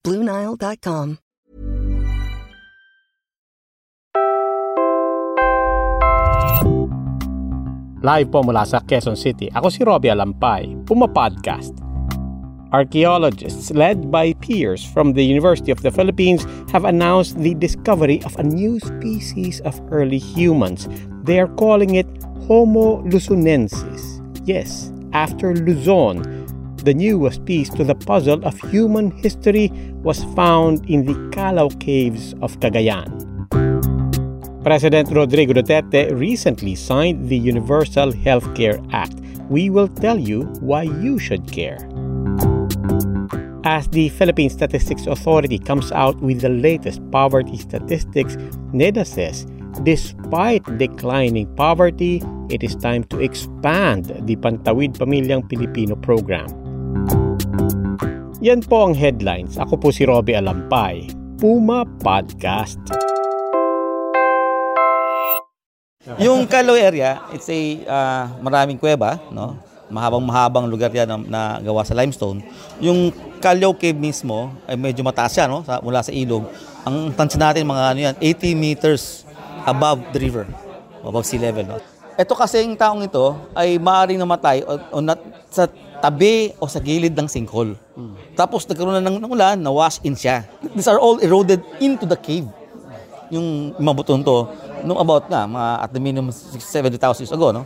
Bluenile.com. Live po mula sa Quezon City. Ako si Robbie Alampay, Puma Podcast. Archaeologists, led by peers from the University of the Philippines, have announced the discovery of a new species of early humans. They are calling it Homo luzonensis. Yes, after Luzon, the newest piece to the puzzle of human history was found in the Callao Caves of Cagayan. President Rodrigo Duterte recently signed the Universal Healthcare Act. We will tell you why you should care. As the Philippine Statistics Authority comes out with the latest poverty statistics, NEDA says despite declining poverty, it is time to expand the Pantawid Pamilyang Pilipino program. Yan po ang headlines. Ako po si Robbie Alampay, Puma Podcast. Yung Calo area, it's a uh, maraming kuweba, no? Mahabang-mahabang lugar yan na, na gawa sa limestone. Yung Calio Cave mismo ay medyo mataas yan, no? Sa, mula sa ilog. Ang tansya natin mga ano yan, 80 meters above the river, above sea level, no? Ito kasing taong ito ay maaaring namatay o, o nat, sa tabi o sa gilid ng sinkhole. Hmm. Tapos nagkaroon na ng, ng ulan, na-wash in siya. These are all eroded into the cave. Yung mabuton to, no about nga, mga at the minimum 70,000 years ago, no?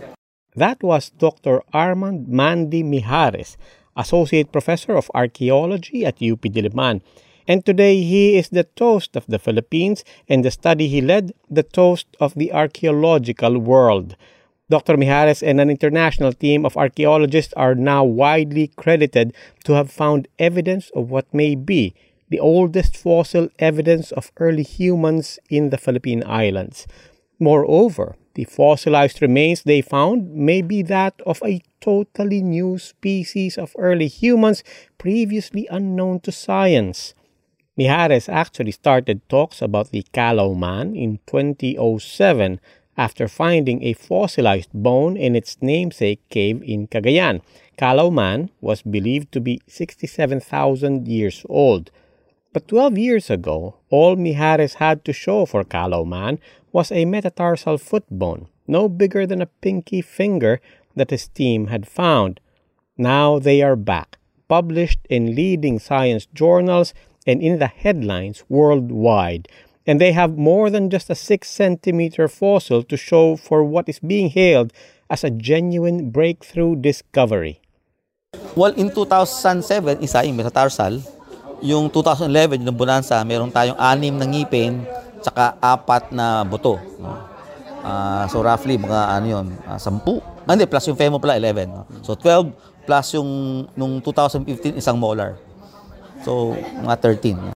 That was Dr. Armand Mandy Mijares, Associate Professor of Archaeology at UP Diliman. And today he is the toast of the Philippines and the study he led, the toast of the archaeological world. Dr. Mijares and an international team of archaeologists are now widely credited to have found evidence of what may be the oldest fossil evidence of early humans in the Philippine Islands. Moreover, the fossilized remains they found may be that of a totally new species of early humans previously unknown to science. Mijares actually started talks about the Callao Man in 2007 after finding a fossilized bone in its namesake cave in Cagayan. Callao Man was believed to be 67,000 years old. But 12 years ago, all Mijares had to show for Callao Man was a metatarsal foot bone, no bigger than a pinky finger, that his team had found. Now they are back, published in leading science journals and in the headlines worldwide. And they have more than just a 6 centimeter fossil to show for what is being hailed as a genuine breakthrough discovery. Well, in 2007, isa yung metatarsal, Yung 2011, yung Bonanza, meron tayong anim na ngipin, tsaka apat na buto. Uh, so roughly, mga ano yun, uh, 10. Ah, hindi, plus yung femur pala, 11. No? So 12 plus yung nung 2015, isang molar. So, mga 13.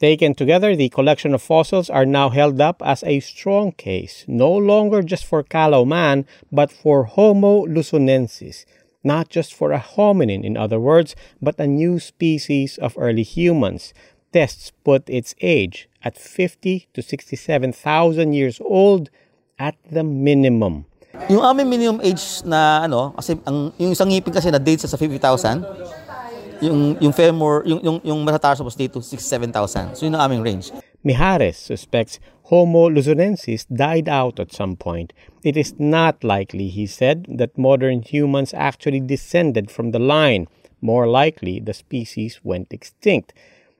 Taken together, the collection of fossils are now held up as a strong case, no longer just for Callao man, but for Homo luzonensis, not just for a hominin, in other words, but a new species of early humans. Tests put its age at 50 to 67,000 years old at the minimum. Yung aming minimum age na ano, kasi ang yung isang ngipin kasi na date sa 50,000, yung yung femur, yung yung yung metatarsus was date to 67,000. So yun ang aming range. Mijares suspects Homo luzonensis died out at some point. It is not likely, he said, that modern humans actually descended from the line. More likely, the species went extinct.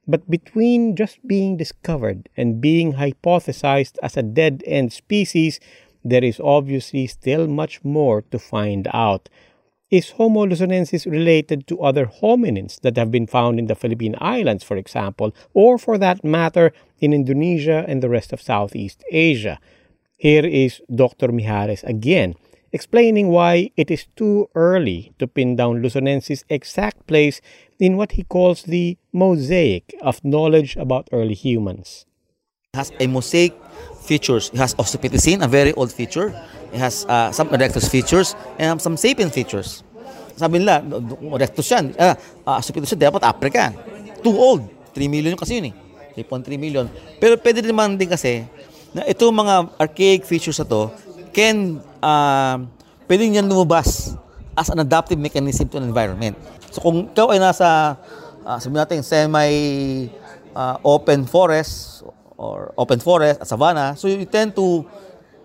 But between just being discovered and being hypothesized as a dead end species, there is obviously still much more to find out. Is Homo luzonensis related to other hominins that have been found in the Philippine Islands, for example, or for that matter, in Indonesia and the rest of Southeast Asia? Here is Dr. Mijares again, explaining why it is too early to pin down Luzonensis' exact place in what he calls the mosaic of knowledge about early humans. It has a mosaic features. It has Australopithecine, a very old feature. It has uh, some erectus features and some sapien features. Sabi nila, erectus yan. Uh, uh, Australopithecine dapat Africa. Too old. 3 million kasi yun eh. 3.3 million. Pero pwede naman din kasi na itong mga archaic features na to can uh, pwede niyan lumabas as an adaptive mechanism to an environment. So kung ikaw ay nasa uh, sabi natin semi uh, open forest or open forest savanna, so you tend to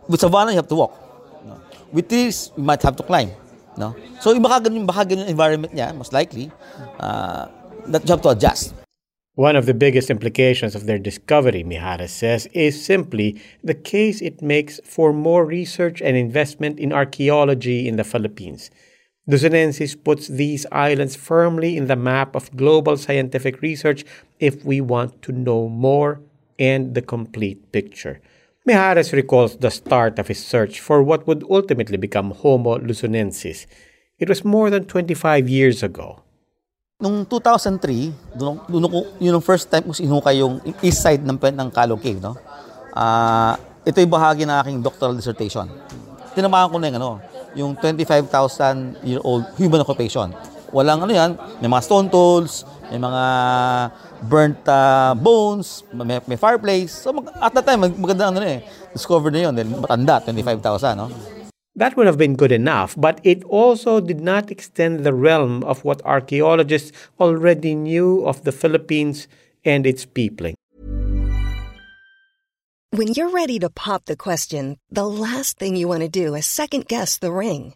with savanna you have to walk. No? With trees you might have to climb. No? So baka ganun, baka ganun environment niya, most likely, uh, that you have to adjust. One of the biggest implications of their discovery, Mijares says, is simply the case it makes for more research and investment in archaeology in the Philippines. Luzonensis puts these islands firmly in the map of global scientific research if we want to know more and the complete picture. Mijares recalls the start of his search for what would ultimately become Homo luzonensis. It was more than 25 years ago. Nung 2003, doon, doon ko, yun yung first time ko sinukay yung east side ng, ng Callao Cave, no? Uh, ito yung bahagi ng aking doctoral dissertation. Tinamahan ko na yung, ano, yung 25,000 year old human occupation. Walang ano yan, may mga stone tools, may mga burnt uh, bones, may, may fireplace. So mag, at that time, mag, maganda ano eh, discover na yun, matanda, 25,000, no? That would have been good enough, but it also did not extend the realm of what archaeologists already knew of the Philippines and its peopling. When you're ready to pop the question, the last thing you want to do is second guess the ring.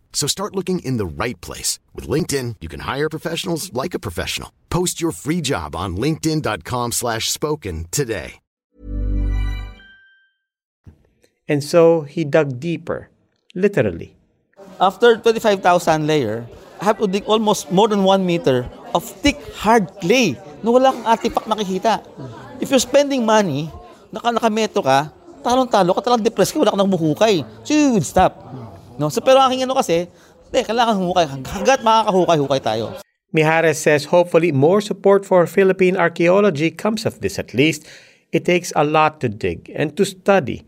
So start looking in the right place. With LinkedIn, you can hire professionals like a professional. Post your free job on linkedin.com slash spoken today. And so he dug deeper, literally. After 25,000 layer, I have to dig almost more than one meter of thick, hard clay na wala kang artifact makikita. If you're spending money, naka nakametro ka, talong-talo ka, talang depressed ka, wala kang muhukay. So you would stop. No? So, pero aking ano kasi, eh, kailangan humukay. Hanggat makakahukay-hukay tayo. Mijares says hopefully more support for Philippine archaeology comes of this at least. It takes a lot to dig and to study.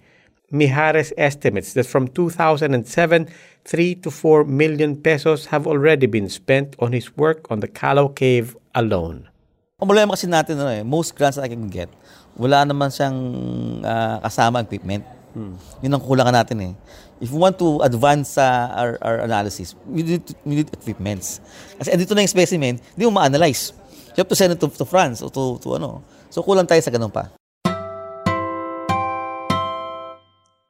Mijares estimates that from 2007, 3 to 4 million pesos have already been spent on his work on the Callao Cave alone. Ang problema kasi natin, ano, eh, most grants that I can get, wala naman siyang uh, kasama equipment. Hmm. Yun ang kulangan natin eh. If we want to advance uh, our, our analysis, we need, we need equipments. Kasi dito na yung specimen, hindi mo ma-analyze. You have to send it to, to France o to, to ano. So kulang tayo sa ganun pa.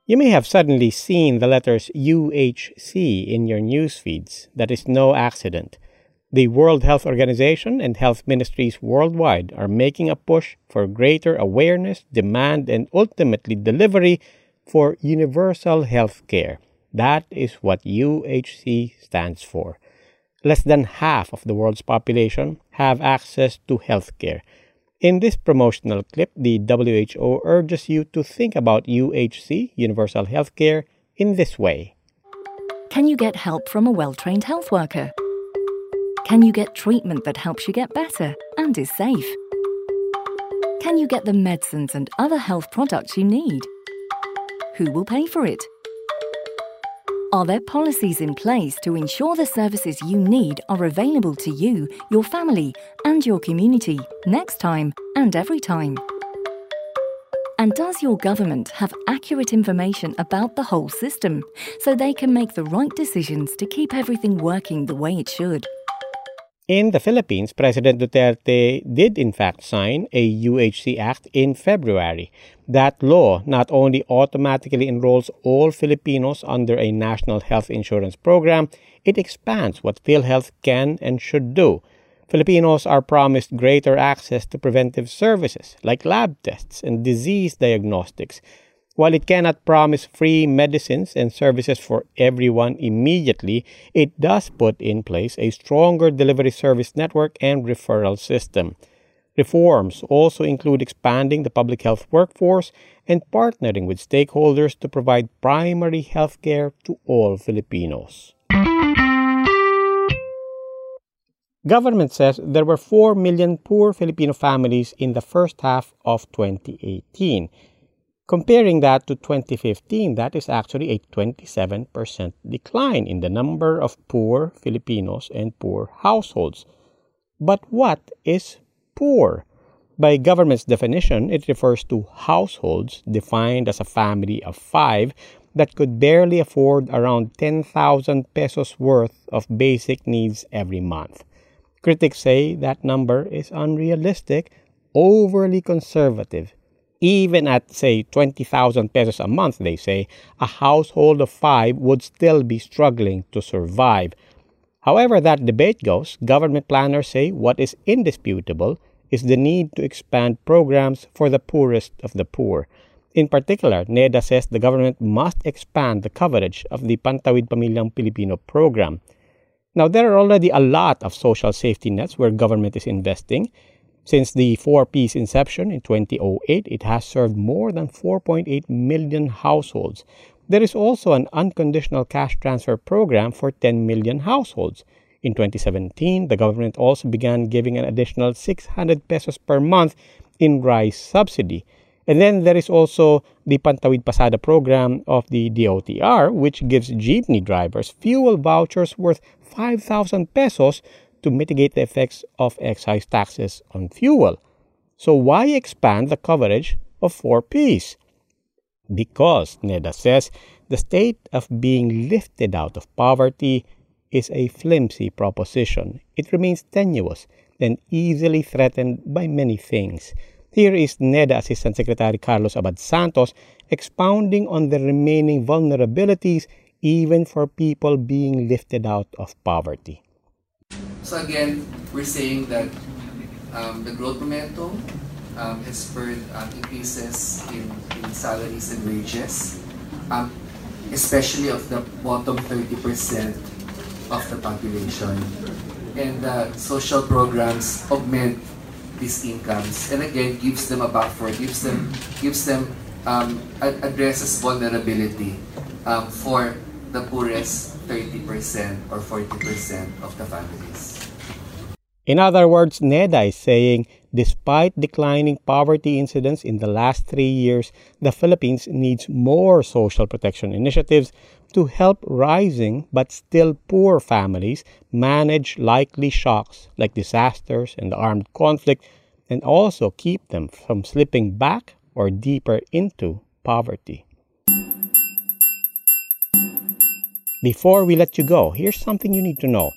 You may have suddenly seen the letters UHC in your news feeds. That is no accident. The World Health Organization and health ministries worldwide are making a push for greater awareness, demand, and ultimately delivery for universal health care. That is what UHC stands for. Less than half of the world's population have access to health care. In this promotional clip, the WHO urges you to think about UHC, Universal Healthcare, in this way. Can you get help from a well trained health worker? Can you get treatment that helps you get better and is safe? Can you get the medicines and other health products you need? Who will pay for it? Are there policies in place to ensure the services you need are available to you, your family, and your community next time and every time? And does your government have accurate information about the whole system so they can make the right decisions to keep everything working the way it should? In the Philippines, President Duterte did in fact sign a UHC Act in February. That law not only automatically enrolls all Filipinos under a national health insurance program, it expands what PhilHealth can and should do. Filipinos are promised greater access to preventive services like lab tests and disease diagnostics, while it cannot promise free medicines and services for everyone immediately, it does put in place a stronger delivery service network and referral system. Reforms also include expanding the public health workforce and partnering with stakeholders to provide primary health care to all Filipinos. Government says there were 4 million poor Filipino families in the first half of 2018. Comparing that to 2015, that is actually a 27% decline in the number of poor Filipinos and poor households. But what is poor? By government's definition, it refers to households defined as a family of five that could barely afford around 10,000 pesos worth of basic needs every month. Critics say that number is unrealistic, overly conservative, even at, say, 20,000 pesos a month, they say, a household of five would still be struggling to survive. However, that debate goes, government planners say what is indisputable is the need to expand programs for the poorest of the poor. In particular, NEDA says the government must expand the coverage of the Pantawid Pamilyang Pilipino program. Now, there are already a lot of social safety nets where government is investing, since the 4P's inception in 2008, it has served more than 4.8 million households. There is also an unconditional cash transfer program for 10 million households. In 2017, the government also began giving an additional 600 pesos per month in rice subsidy. And then there is also the Pantawid Pasada program of the DOTR, which gives jeepney drivers fuel vouchers worth 5,000 pesos to mitigate the effects of excise taxes on fuel. So, why expand the coverage of 4Ps? Because, NEDA says, the state of being lifted out of poverty is a flimsy proposition. It remains tenuous and easily threatened by many things. Here is NEDA Assistant Secretary Carlos Abad Santos expounding on the remaining vulnerabilities even for people being lifted out of poverty. So again, we're saying that um, the growth momentum um, has spurred um, increases in, in, salaries and wages, um, especially of the bottom 30% of the population. And uh, social programs augment these incomes and again gives them a buffer, gives them gives them um, addresses vulnerability um, for the poorest 30% or 40% of the families. In other words, NEDA is saying despite declining poverty incidence in the last three years, the Philippines needs more social protection initiatives to help rising but still poor families manage likely shocks like disasters and armed conflict and also keep them from slipping back or deeper into poverty. Before we let you go, here's something you need to know.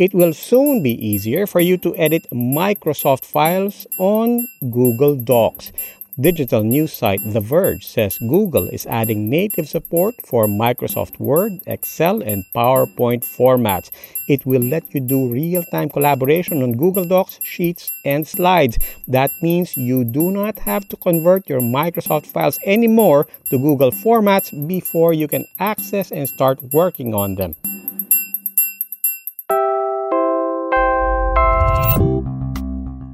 It will soon be easier for you to edit Microsoft files on Google Docs. Digital news site The Verge says Google is adding native support for Microsoft Word, Excel, and PowerPoint formats. It will let you do real time collaboration on Google Docs, Sheets, and Slides. That means you do not have to convert your Microsoft files anymore to Google formats before you can access and start working on them.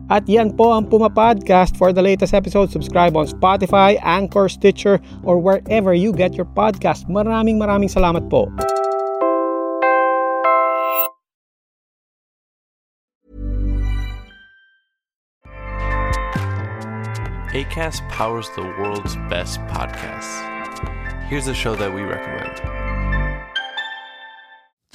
At yan po ang Puma Podcast. For the latest episode, subscribe on Spotify, Anchor, Stitcher, or wherever you get your podcast. Maraming maraming salamat po. ACAST powers the world's best podcasts. Here's a show that we recommend.